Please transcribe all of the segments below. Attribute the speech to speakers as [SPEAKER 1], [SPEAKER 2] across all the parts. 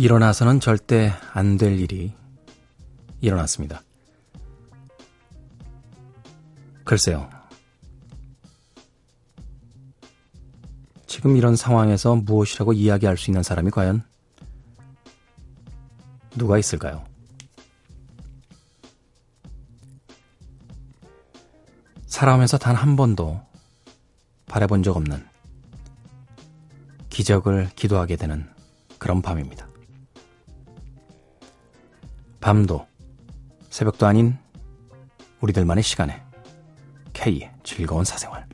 [SPEAKER 1] 일어나서는 절대 안 될 일이 일어났습니다. 글쎄요. 지금 이런 상황에서 무엇이라고 이야기할 수 있는 사람이 과연 누가 있을까요? 살아오면서 단 한 번도 바라본 적 없는 기적을 기도하게 되는 그런 밤입니다. 밤도 새벽도 아닌 우리들만의 시간에 K의 즐거운 사생활.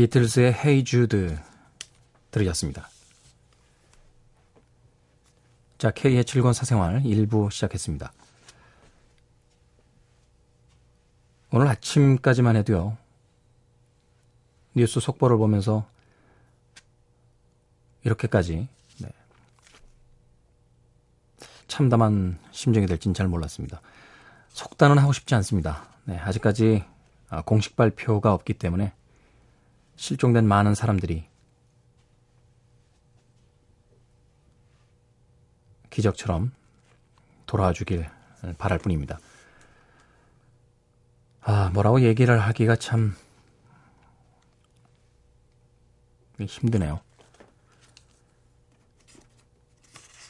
[SPEAKER 1] 비틀즈의 Hey Jude 들으셨습니다. 자, K의 즐거운 사생활 1부 시작했습니다. 오늘 아침까지만 해도요, 뉴스 속보를 보면서 이렇게까지 네, 참담한 심정이 될진 잘 몰랐습니다. 속단은 하고 싶지 않습니다. 네, 아직까지 아, 공식 발표가 없기 때문에 실종된 많은 사람들이 기적처럼 돌아와 주길 바랄 뿐입니다. 아, 뭐라고 얘기를 하기가 참 힘드네요.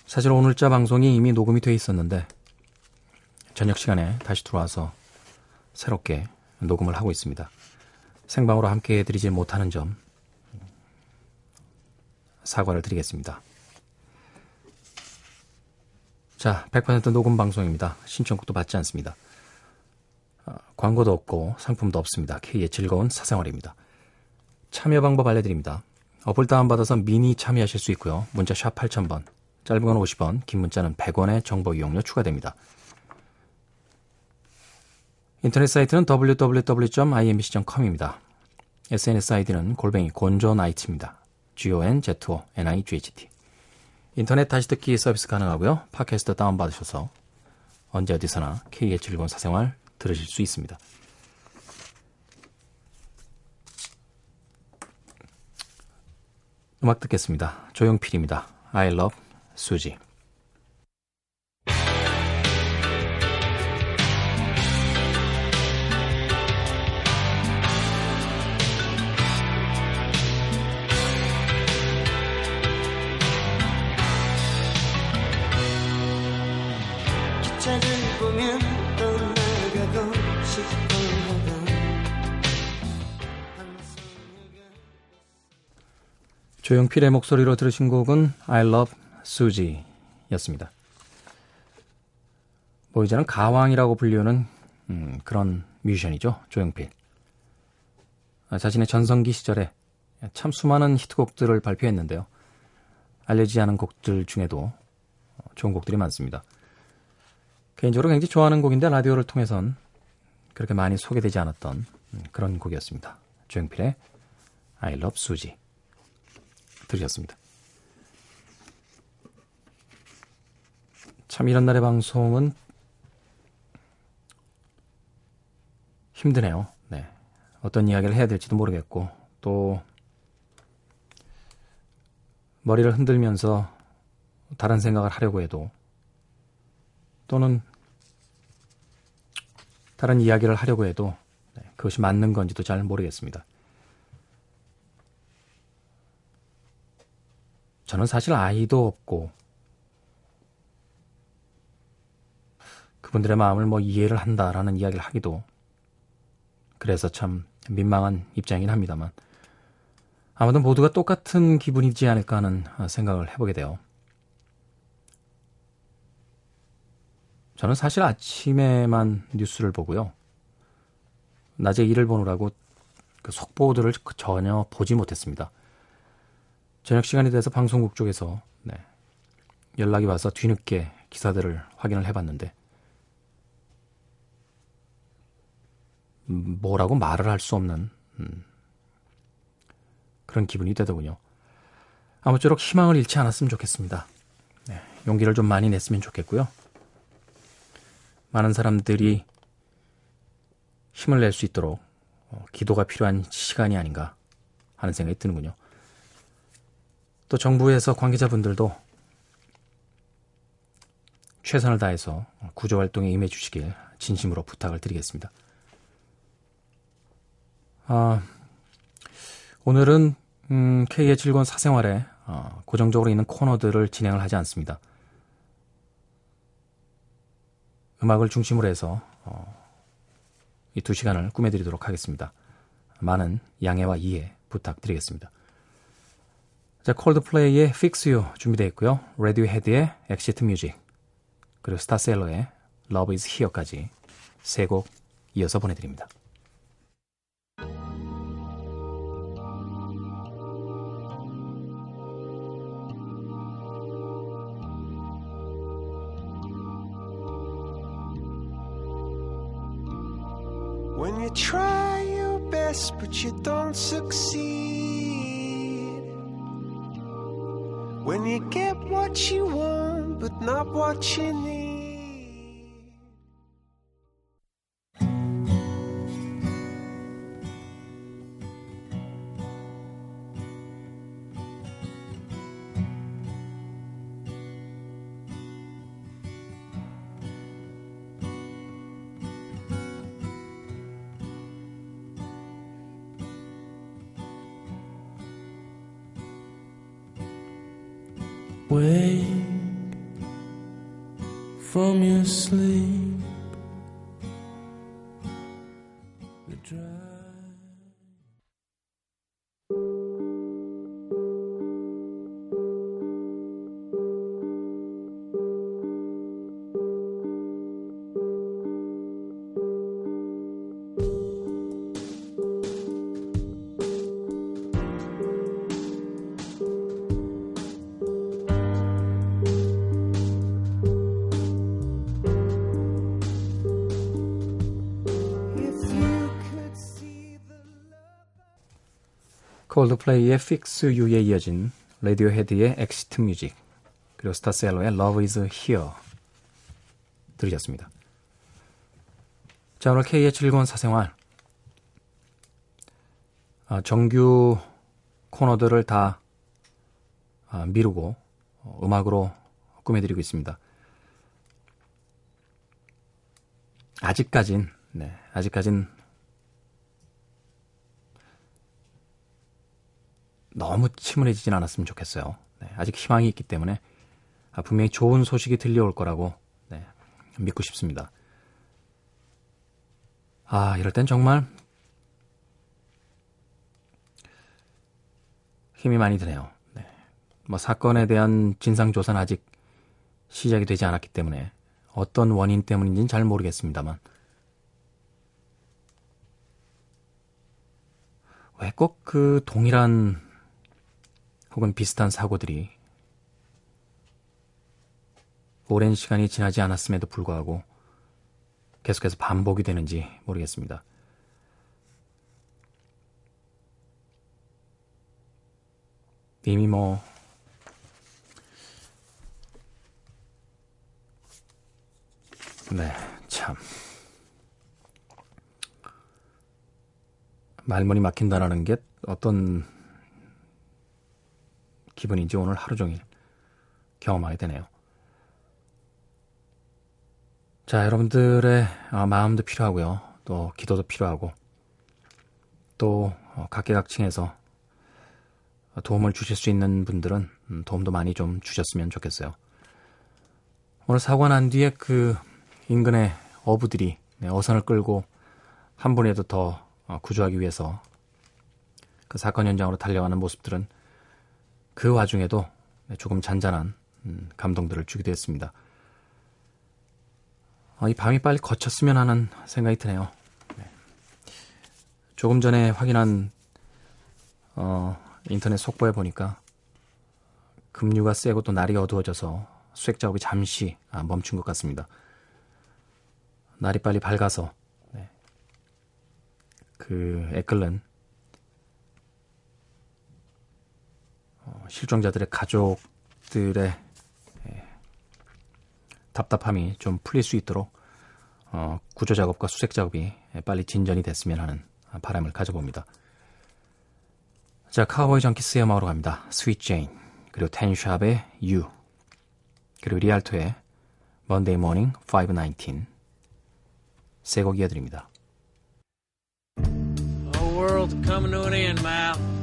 [SPEAKER 1] 사실 오늘자 방송이 이미 녹음이 돼 있었는데 저녁 시간에 다시 들어와서 새롭게 녹음을 하고 있습니다. 생방으로 함께 해드리지 못하는 점 사과를 드리겠습니다. 자, 100% 녹음 방송입니다. 신청곡도 받지 않습니다. 어, 광고도 없고 상품도 없습니다. K의 즐거운 사생활입니다. 참여 방법 알려드립니다. 어플 다운받아서 미니 참여하실 수 있고요. 문자 샵 8000번, 짧은 건 50원, 긴 문자는 100원의 정보 이용료 추가됩니다. 인터넷 사이트는 www.imbc.com입니다. SNS 아이디는 골뱅이 곤조나이트입니다. G-O-N-Z-O-N-I-G-H-T 인터넷 다시 듣기 서비스 가능하고요. 팟캐스트 다운받으셔서 언제 어디서나 K의 즐거운 사생활 들으실 수 있습니다. 음악 듣겠습니다. 조용필입니다. I love 수지. 조용필의 목소리로 들으신 곡은 I Love Suzy 였습니다. 뭐 이제는 가왕이라고 불리우는 음, 그런 뮤지션이죠. 조용필. 아, 자신의 전성기 시절에 참 수많은 히트곡들을 발표했는데요. 알려지지 않은 곡들 중에도 좋은 곡들이 많습니다. 개인적으로 굉장히 좋아하는 곡인데 라디오를 통해선 그렇게 많이 소개되지 않았던 음, 그런 곡이었습니다. 조용필의 I Love Suzy. 들으셨습니다. 참 이런 날의 방송은 힘드네요. 네. 어떤 이야기를 해야 될지도 모르겠고 또 머리를 흔들면서 다른 생각을 하려고 해도 또는 다른 이야기를 하려고 해도 네, 그것이 맞는 건지도 잘 모르겠습니다. 저는 사실 아이도 없고 그분들의 마음을 뭐 이해를 한다라는 이야기를 하기도 그래서 참 민망한 입장이긴 합니다만 아무튼 모두가 똑같은 기분이지 않을까 하는 생각을 해보게 돼요. 저는 사실 아침에만 뉴스를 보고요. 낮에 일을 보느라고 그 속보들을 전혀 보지 못했습니다. 저녁 시간이 돼서 방송국 쪽에서 네, 연락이 와서 뒤늦게 기사들을 확인을 해봤는데 음, 뭐라고 말을 할 수 없는 음, 그런 기분이 되더군요. 아무쪼록 희망을 잃지 않았으면 좋겠습니다. 네, 용기를 좀 많이 냈으면 좋겠고요. 많은 사람들이 힘을 낼 수 있도록 어, 기도가 필요한 시간이 아닌가 하는 생각이 드는군요. 또 정부에서 관계자분들도 최선을 다해서 구조 활동에 임해 주시길 진심으로 부탁을 드리겠습니다. 아, 오늘은 음, K의 즐거운 사생활에 어, 고정적으로 있는 코너들을 진행을 하지 않습니다. 음악을 중심으로 해서 어, 이 두 시간을 꾸며드리도록 하겠습니다. 많은 양해와 이해 부탁드리겠습니다. 자, 콜드플레이의 Fix You 준비되어 있고요. 레디오헤드의 Exit Music 그리고 스타셀러의 Love is Here까지 세 곡 이어서 보내드립니다.
[SPEAKER 2] When you try your best but you don't succeed. When you get what you want but not what you need. drive.
[SPEAKER 1] 콜드플레이의 Fix You에 이어진 레디오헤드의 Exit Music 그리고 스타세일러의 Love is Here 들으셨습니다. 자 오늘 K의 즐거운 사생활 아, 정규 코너들을 다 아, 미루고 어, 음악으로 꾸며드리고 있습니다. 아직까진 네, 아직까진 너무 침울해지진 않았으면 좋겠어요. 네, 아직 희망이 있기 때문에 아, 분명히 좋은 소식이 들려올 거라고 네, 믿고 싶습니다. 아, 이럴 땐 정말 힘이 많이 드네요. 네. 뭐 사건에 대한 진상 조사는 아직 시작이 되지 않았기 때문에 어떤 원인 때문인지는 잘 모르겠습니다만 왜 꼭 그 동일한 혹은 비슷한 사고들이 오랜 시간이 지나지 않았음에도 불구하고 계속해서 반복이 되는지 모르겠습니다. 이미 뭐 네, 참. 말문이 막힌다라는 게 어떤 기분인지 오늘 하루 종일 경험하게 되네요. 자, 여러분들의 어, 마음도 필요하고요. 또 기도도 필요하고 또 어, 각계각층에서 도움을 주실 수 있는 분들은 음, 도움도 많이 좀 주셨으면 좋겠어요. 오늘 사고 난 뒤에 그 인근의 어부들이 네, 어선을 끌고 한 분이라도 더 어, 구조하기 위해서 그 사건 현장으로 달려가는 모습들은 그 와중에도 조금 잔잔한 음, 감동들을 주기도 했습니다. 어, 이 밤이 빨리 거쳤으면 하는 생각이 드네요. 네. 조금 전에 확인한 어, 인터넷 속보에 보니까 급류가 세고 또 날이 어두워져서 수색 작업이 잠시 아, 멈춘 것 같습니다. 날이 빨리 밝아서 네. 그 애끓는 실종자들의 가족들의 예, 답답함이 좀 풀릴 수 있도록 어, 구조 작업과 수색 작업이 빨리 진전이 됐으면 하는 바람을 가져봅니다. 자, 카우보이 정키스의 음악으로 갑니다. 스윗 제인, 그리고 텐샵의 You, 그리고 리알토의 Monday Morning 519 세곡 이어드립니다.
[SPEAKER 3] Whole world's coming to an end, Mal.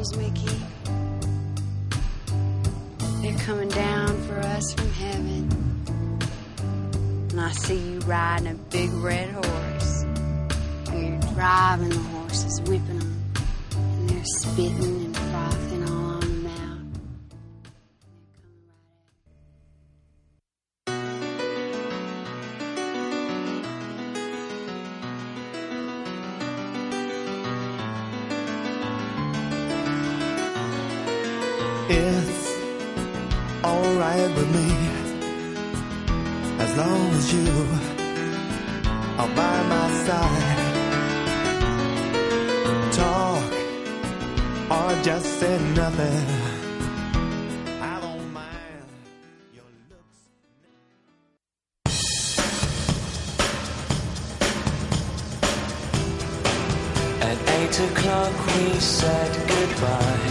[SPEAKER 4] Angels, Mickey. They're coming down for us from heaven. And I see you riding a big red horse. And you're driving the horses, whipping them. And they're spitting
[SPEAKER 5] say nothing. I don't mind your looks. At eight o'clock we said goodbye.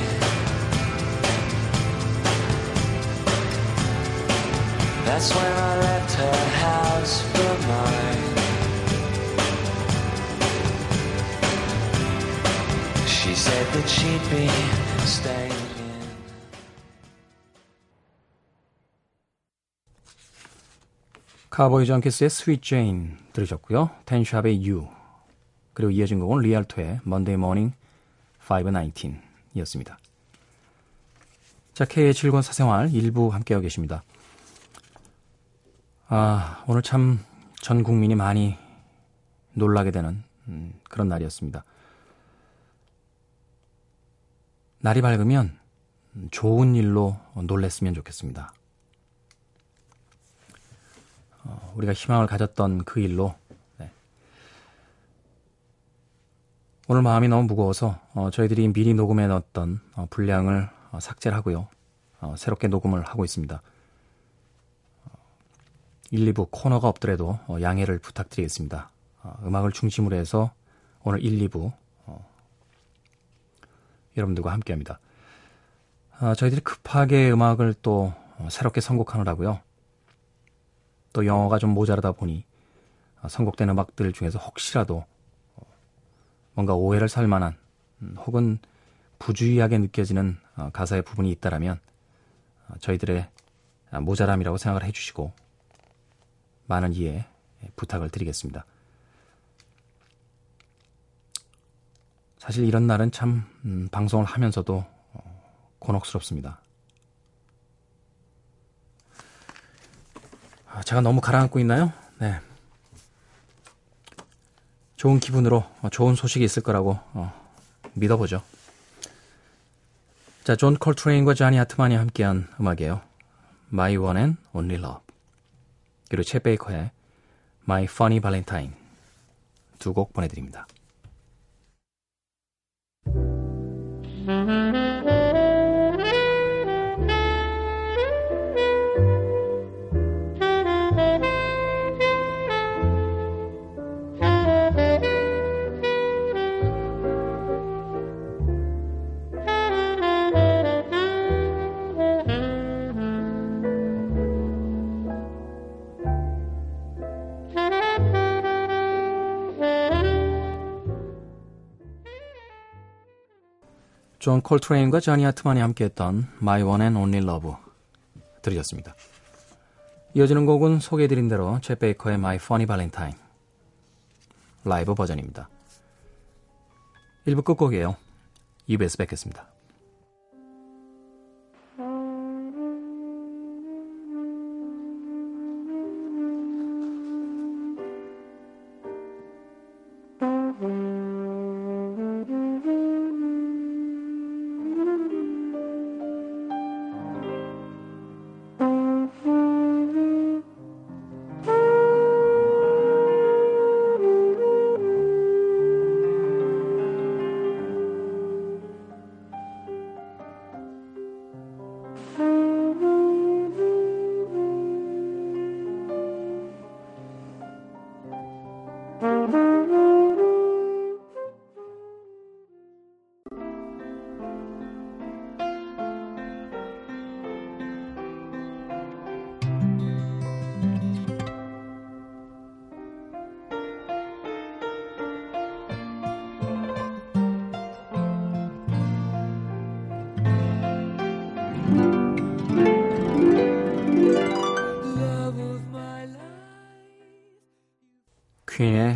[SPEAKER 5] That's when I left her house for mine. She said that she'd be.
[SPEAKER 1] 카우보이 정키스의 Sweet Jane 들으셨고요. 텐샵의 You 그리고 이어진 곡은 리알토의 Monday Morning 519 이었습니다. 자, K의 즐거운 사생활 일부 함께하고 계십니다. 아, 오늘 참 전 국민이 많이 놀라게 되는 음, 그런 날이었습니다. 날이 밝으면 좋은 일로 놀랬으면 좋겠습니다. 어, 우리가 희망을 가졌던 그 일로 네. 오늘 마음이 너무 무거워서 어, 저희들이 미리 녹음해 넣었던 어, 분량을 어, 삭제를 하고요. 어, 새롭게 녹음을 하고 있습니다. 1, 2부 코너가 없더라도 어, 양해를 부탁드리겠습니다. 어, 음악을 중심으로 해서 오늘 1, 2부 어, 여러분들과 함께 합니다. 아, 저희들이 급하게 음악을 또 어, 새롭게 선곡하느라고요. 또 영어가 좀 모자라다 보니 어, 선곡된 음악들 중에서 혹시라도 어, 뭔가 오해를 살 만한 음, 혹은 부주의하게 느껴지는 어, 가사의 부분이 있다라면 어, 저희들의 아, 모자람이라고 생각을 해주시고 많은 이해 예, 부탁을 드리겠습니다. 사실 이런 날은 참 음, 방송을 하면서도 어, 곤혹스럽습니다. 아, 제가 너무 가라앉고 있나요? 네. 좋은 기분으로 어, 좋은 소식이 있을 거라고 어, 믿어보죠. 자, 존 콜트레인과 자니 하트만이 함께한 음악이에요. My One and Only Love. 그리고 챗 베이커의 My Funny Valentine 두 곡 보내드립니다. 존 콜트레인과 자니 하트만이 함께했던 My One and Only Love 들으셨습니다. 이어지는 곡은 소개해드린 대로 챗 베이커의 My Funny Valentine 라이브 버전입니다. 1부 끝곡이에요. 2부에서 뵙겠습니다.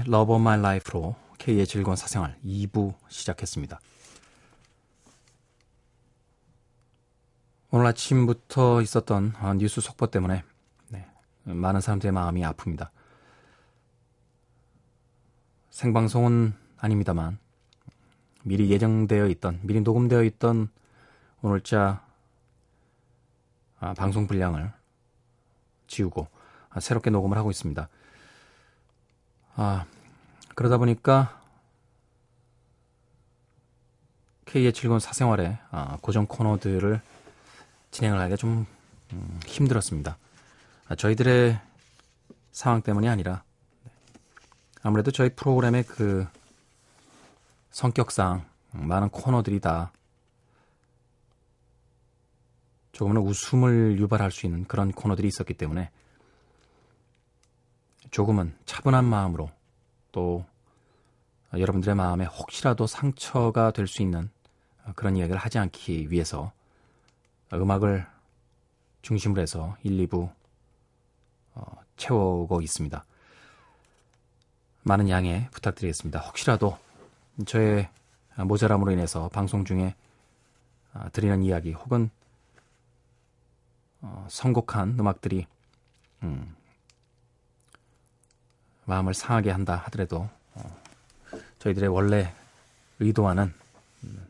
[SPEAKER 1] 의 Love of My Life로 K의 즐거운 사생활 2부 시작했습니다. 오늘 아침부터 있었던 어, 뉴스 속보 때문에 네, 많은 사람들의 마음이 아픕니다. 생방송은 아닙니다만 미리 예정되어 있던, 미리 녹음되어 있던 오늘자 아, 방송 분량을 지우고 아, 새롭게 녹음을 하고 있습니다. 아, 그러다 보니까 K의 즐거운 사생활의 아, 고정 코너들을 진행을 하기가 좀 음, 힘들었습니다. 아, 저희들의 상황 때문이 아니라 아무래도 저희 프로그램의 그 성격상 많은 코너들이 다 조금은 웃음을 유발할 수 있는 그런 코너들이 있었기 때문에 조금은 차분한 마음으로 또 여러분들의 마음에 혹시라도 상처가 될 수 있는 그런 이야기를 하지 않기 위해서 음악을 중심으로 해서 1, 2부 어, 채우고 있습니다. 많은 양해 부탁드리겠습니다. 혹시라도 저의 모자람으로 인해서 방송 중에 아, 드리는 이야기 혹은 어, 선곡한 음악들이 음, 마음을 상하게 한다 하더라도 어, 저희들의 원래 의도와는 음,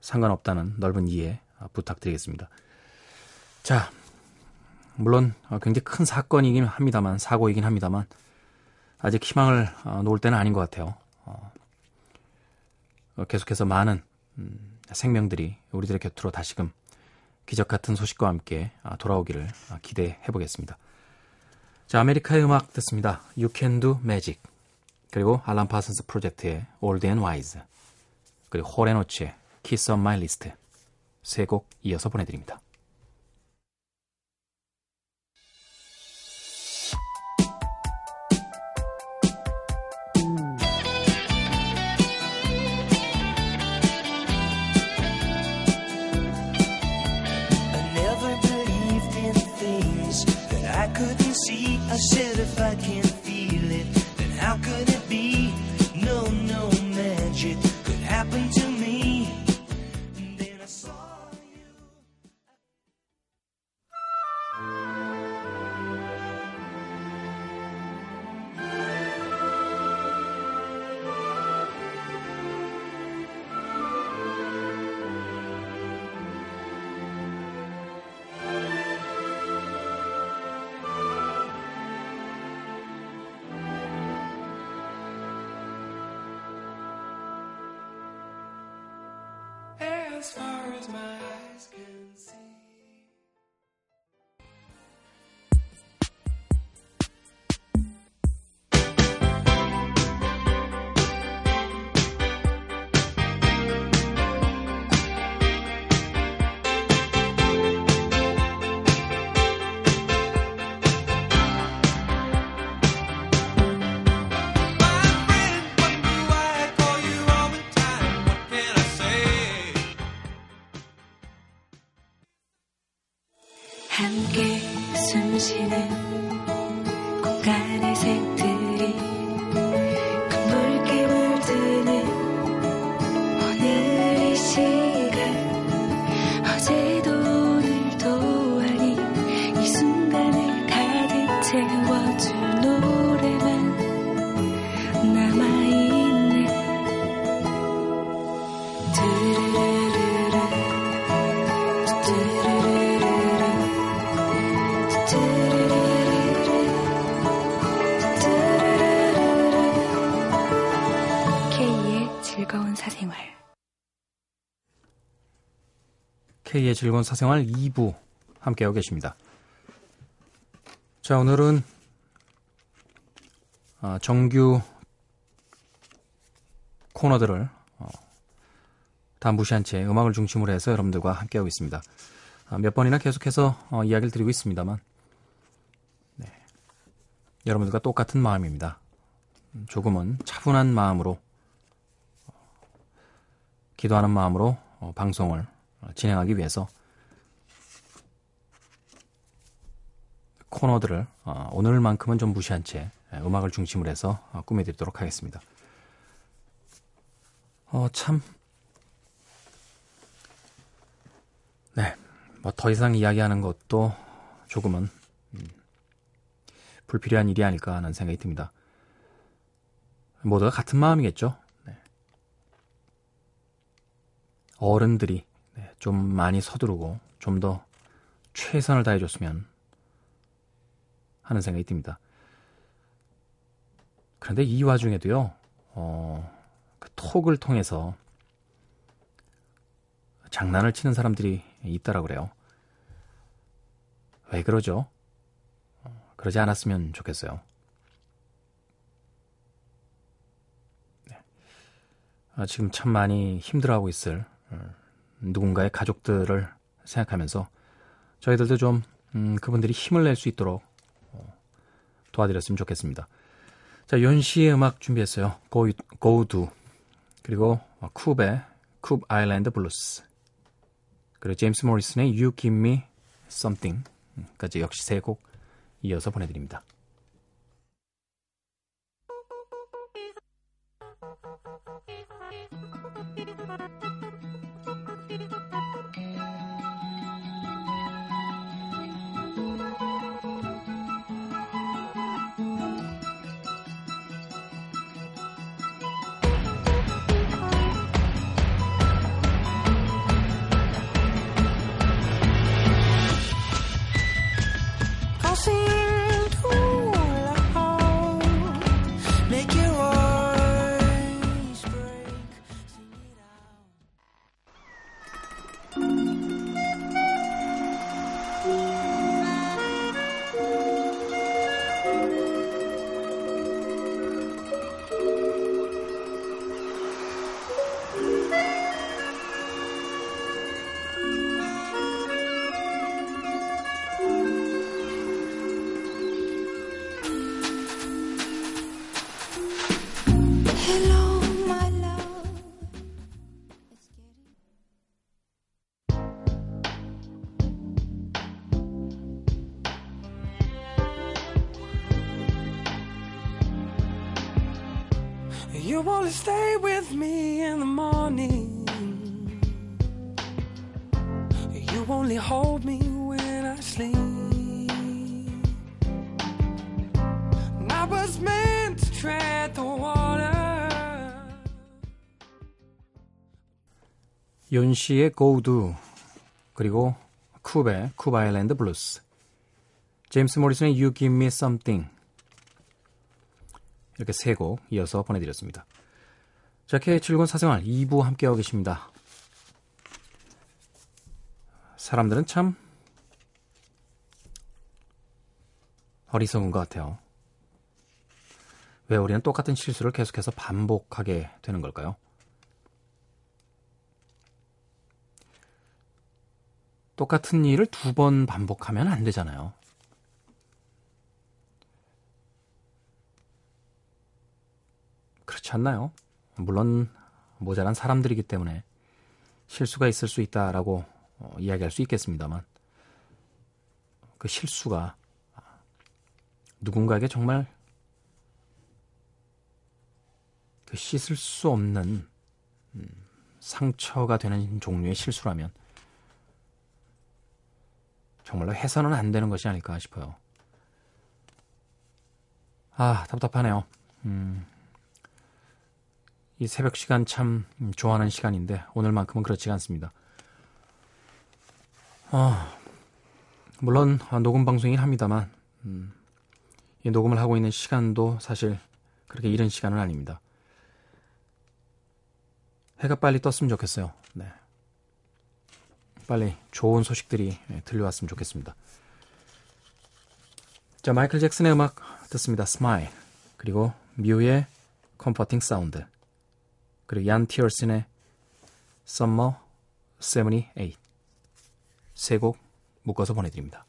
[SPEAKER 1] 상관없다는 넓은 이해 어, 부탁드리겠습니다. 자, 물론 어, 굉장히 큰 사건이긴 합니다만 사고이긴 합니다만 아직 희망을 어, 놓을 때는 아닌 것 같아요. 어, 어, 계속해서 많은 음, 생명들이 우리들의 곁으로 다시금 기적 같은 소식과 함께 아, 돌아오기를 아, 기대해 보겠습니다. 자, 아메리카의 음악 듣습니다. You Can Do Magic. 그리고 알람 파슨스 프로젝트의 Old and Wise. 그리고 호레노치의 Kiss on My List. 세 곡 이어서 보내드립니다.
[SPEAKER 6] K의 즐거운 사생활
[SPEAKER 1] 2부 함께하고 계십니다. 자, 오늘은 아, 정규 코너들을 어, 다 무시한 채 음악을 중심으로 해서 여러분들과 함께하고 있습니다. 아, 몇 번이나 계속해서 어, 이야기를 드리고 있습니다만 네, 여러분들과 똑같은 마음입니다. 음, 조금은 차분한 마음으로 어, 기도하는 마음으로 어, 방송을 어, 진행하기 위해서 코너들을 어, 오늘만큼은 좀 무시한 채 예, 음악을 중심으로 해서 어, 꾸며드리도록 하겠습니다. 어, 참. 네. 뭐 더 이상 이야기하는 것도 조금은 음, 불필요한 일이 아닐까 하는 생각이 듭니다. 모두가 같은 마음이겠죠. 네. 어른들이 네, 좀 많이 서두르고 좀 더 최선을 다해줬으면 하는 생각이 듭니다. 그런데 이 와중에도요, 어, 그 톡을 통해서 장난을 치는 사람들이 있다라 그래요. 왜 그러죠? 어, 그러지 않았으면 좋겠어요. 네. 아, 지금 참 많이 힘들어하고 있을 어, 누군가의 가족들을 생각하면서 저희들도 좀 음, 그분들이 힘을 낼 수 있도록 어, 도와드렸으면 좋겠습니다. 자, 욘시의 음악 준비했어요. Go, Go Do. 그리고 쿱의 Koop Island Blues. 그리고 제임스 모리슨의 You Give Me Something까지 역시 세 곡 이어서 보내드립니다.
[SPEAKER 2] Stay with me in the morning. You only hold me when I sleep. And I was meant to tread the water.
[SPEAKER 1] 윤 씨의 Go Do 그리고 쿱의 쿱 아일랜드 블루스 제임스 모리슨의 You Give Me Something 이렇게 세 곡 이어서 보내드렸습니다. 자, K7군 사생활 2부 함께하고 계십니다. 사람들은 참 어리석은 것 같아요. 왜 우리는 똑같은 실수를 계속해서 반복하게 되는 걸까요? 똑같은 일을 두 번 반복하면 안 되잖아요. 그렇지 않나요? 물론 모자란 사람들이기 때문에 실수가 있을 수 있다라고 어, 이야기할 수 있겠습니다만 그 실수가 누군가에게 정말 그 씻을 수 없는 음, 상처가 되는 종류의 실수라면 정말로 해서는 안 되는 것이 아닐까 싶어요. 아, 답답하네요. 음, 이 새벽 시간 참 음, 좋아하는 시간인데 오늘만큼은 그렇지가 않습니다. 아, 물론 아, 녹음 방송이긴 합니다만 음, 이 녹음을 하고 있는 시간도 사실 그렇게 이른 시간은 아닙니다. 해가 빨리 떴으면 좋겠어요. 네. 빨리 좋은 소식들이 예, 들려왔으면 좋겠습니다. 자, 마이클 잭슨의 음악 듣습니다. Smile. 그리고 뮤의 Comforting Sounds. 그리고 얀 티에르센의 Summer 78. 세 곡 묶어서 보내드립니다.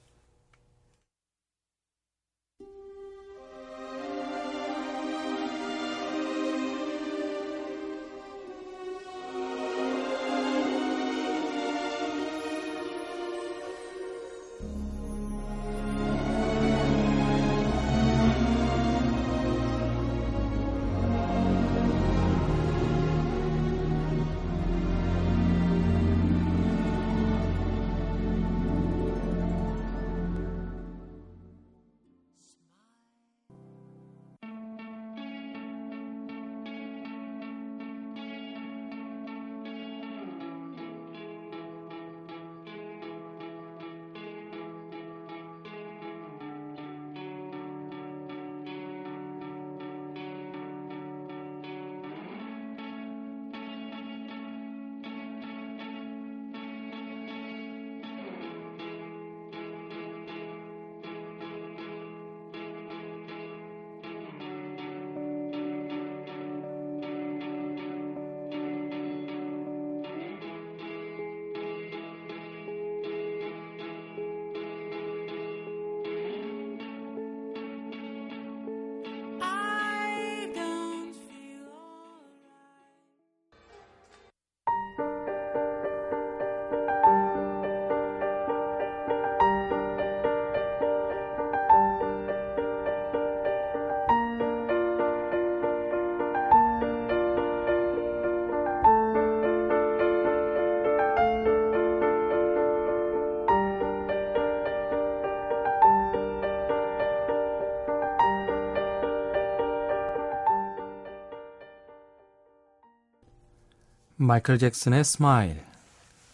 [SPEAKER 1] 마이클 잭슨의 Smile,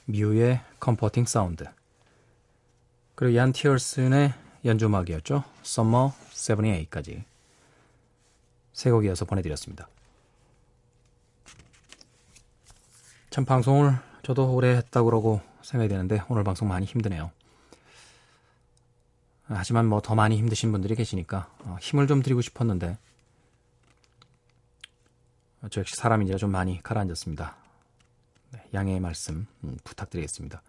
[SPEAKER 1] 뮤의 Comforting Sounds, 그리고 얀 티에르센의 연주음악이었죠. Summer 78까지 세 곡 이어서 보내드렸습니다. 참 방송을 저도 오래 했다고 그러고 생각이 되는데 오늘 방송 많이 힘드네요. 하지만 뭐 더 많이 힘드신 분들이 계시니까 어, 힘을 좀 드리고 싶었는데 저 역시 사람인지라 좀 많이 가라앉았습니다. 네, 양해의 말씀 음, 부탁드리겠습니다.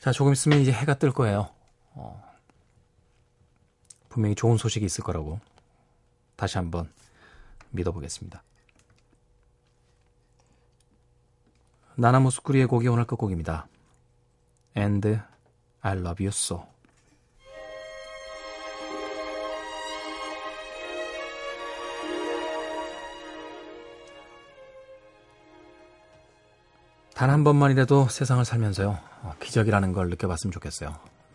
[SPEAKER 1] 자, 조금 있으면 이제 해가 뜰 거예요. 어, 분명히 좋은 소식이 있을 거라고 다시 한번 믿어보겠습니다. 나나무스쿠리의 곡이 오늘 끝곡입니다. And I love you so. 단 한 번만이라도 세상을 살면서요, 어, 기적이라는 걸 느껴봤으면 좋겠어요.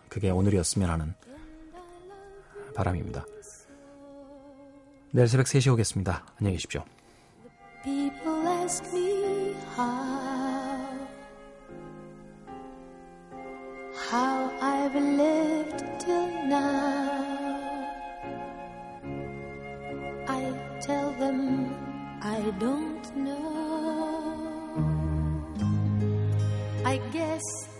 [SPEAKER 1] 그게 오늘이었으면 하는 바람입니다. 내일 새벽 3시에 오겠습니다. 안녕히 계십시오.
[SPEAKER 6] How I've lived till now. I tell them I don't know. I guess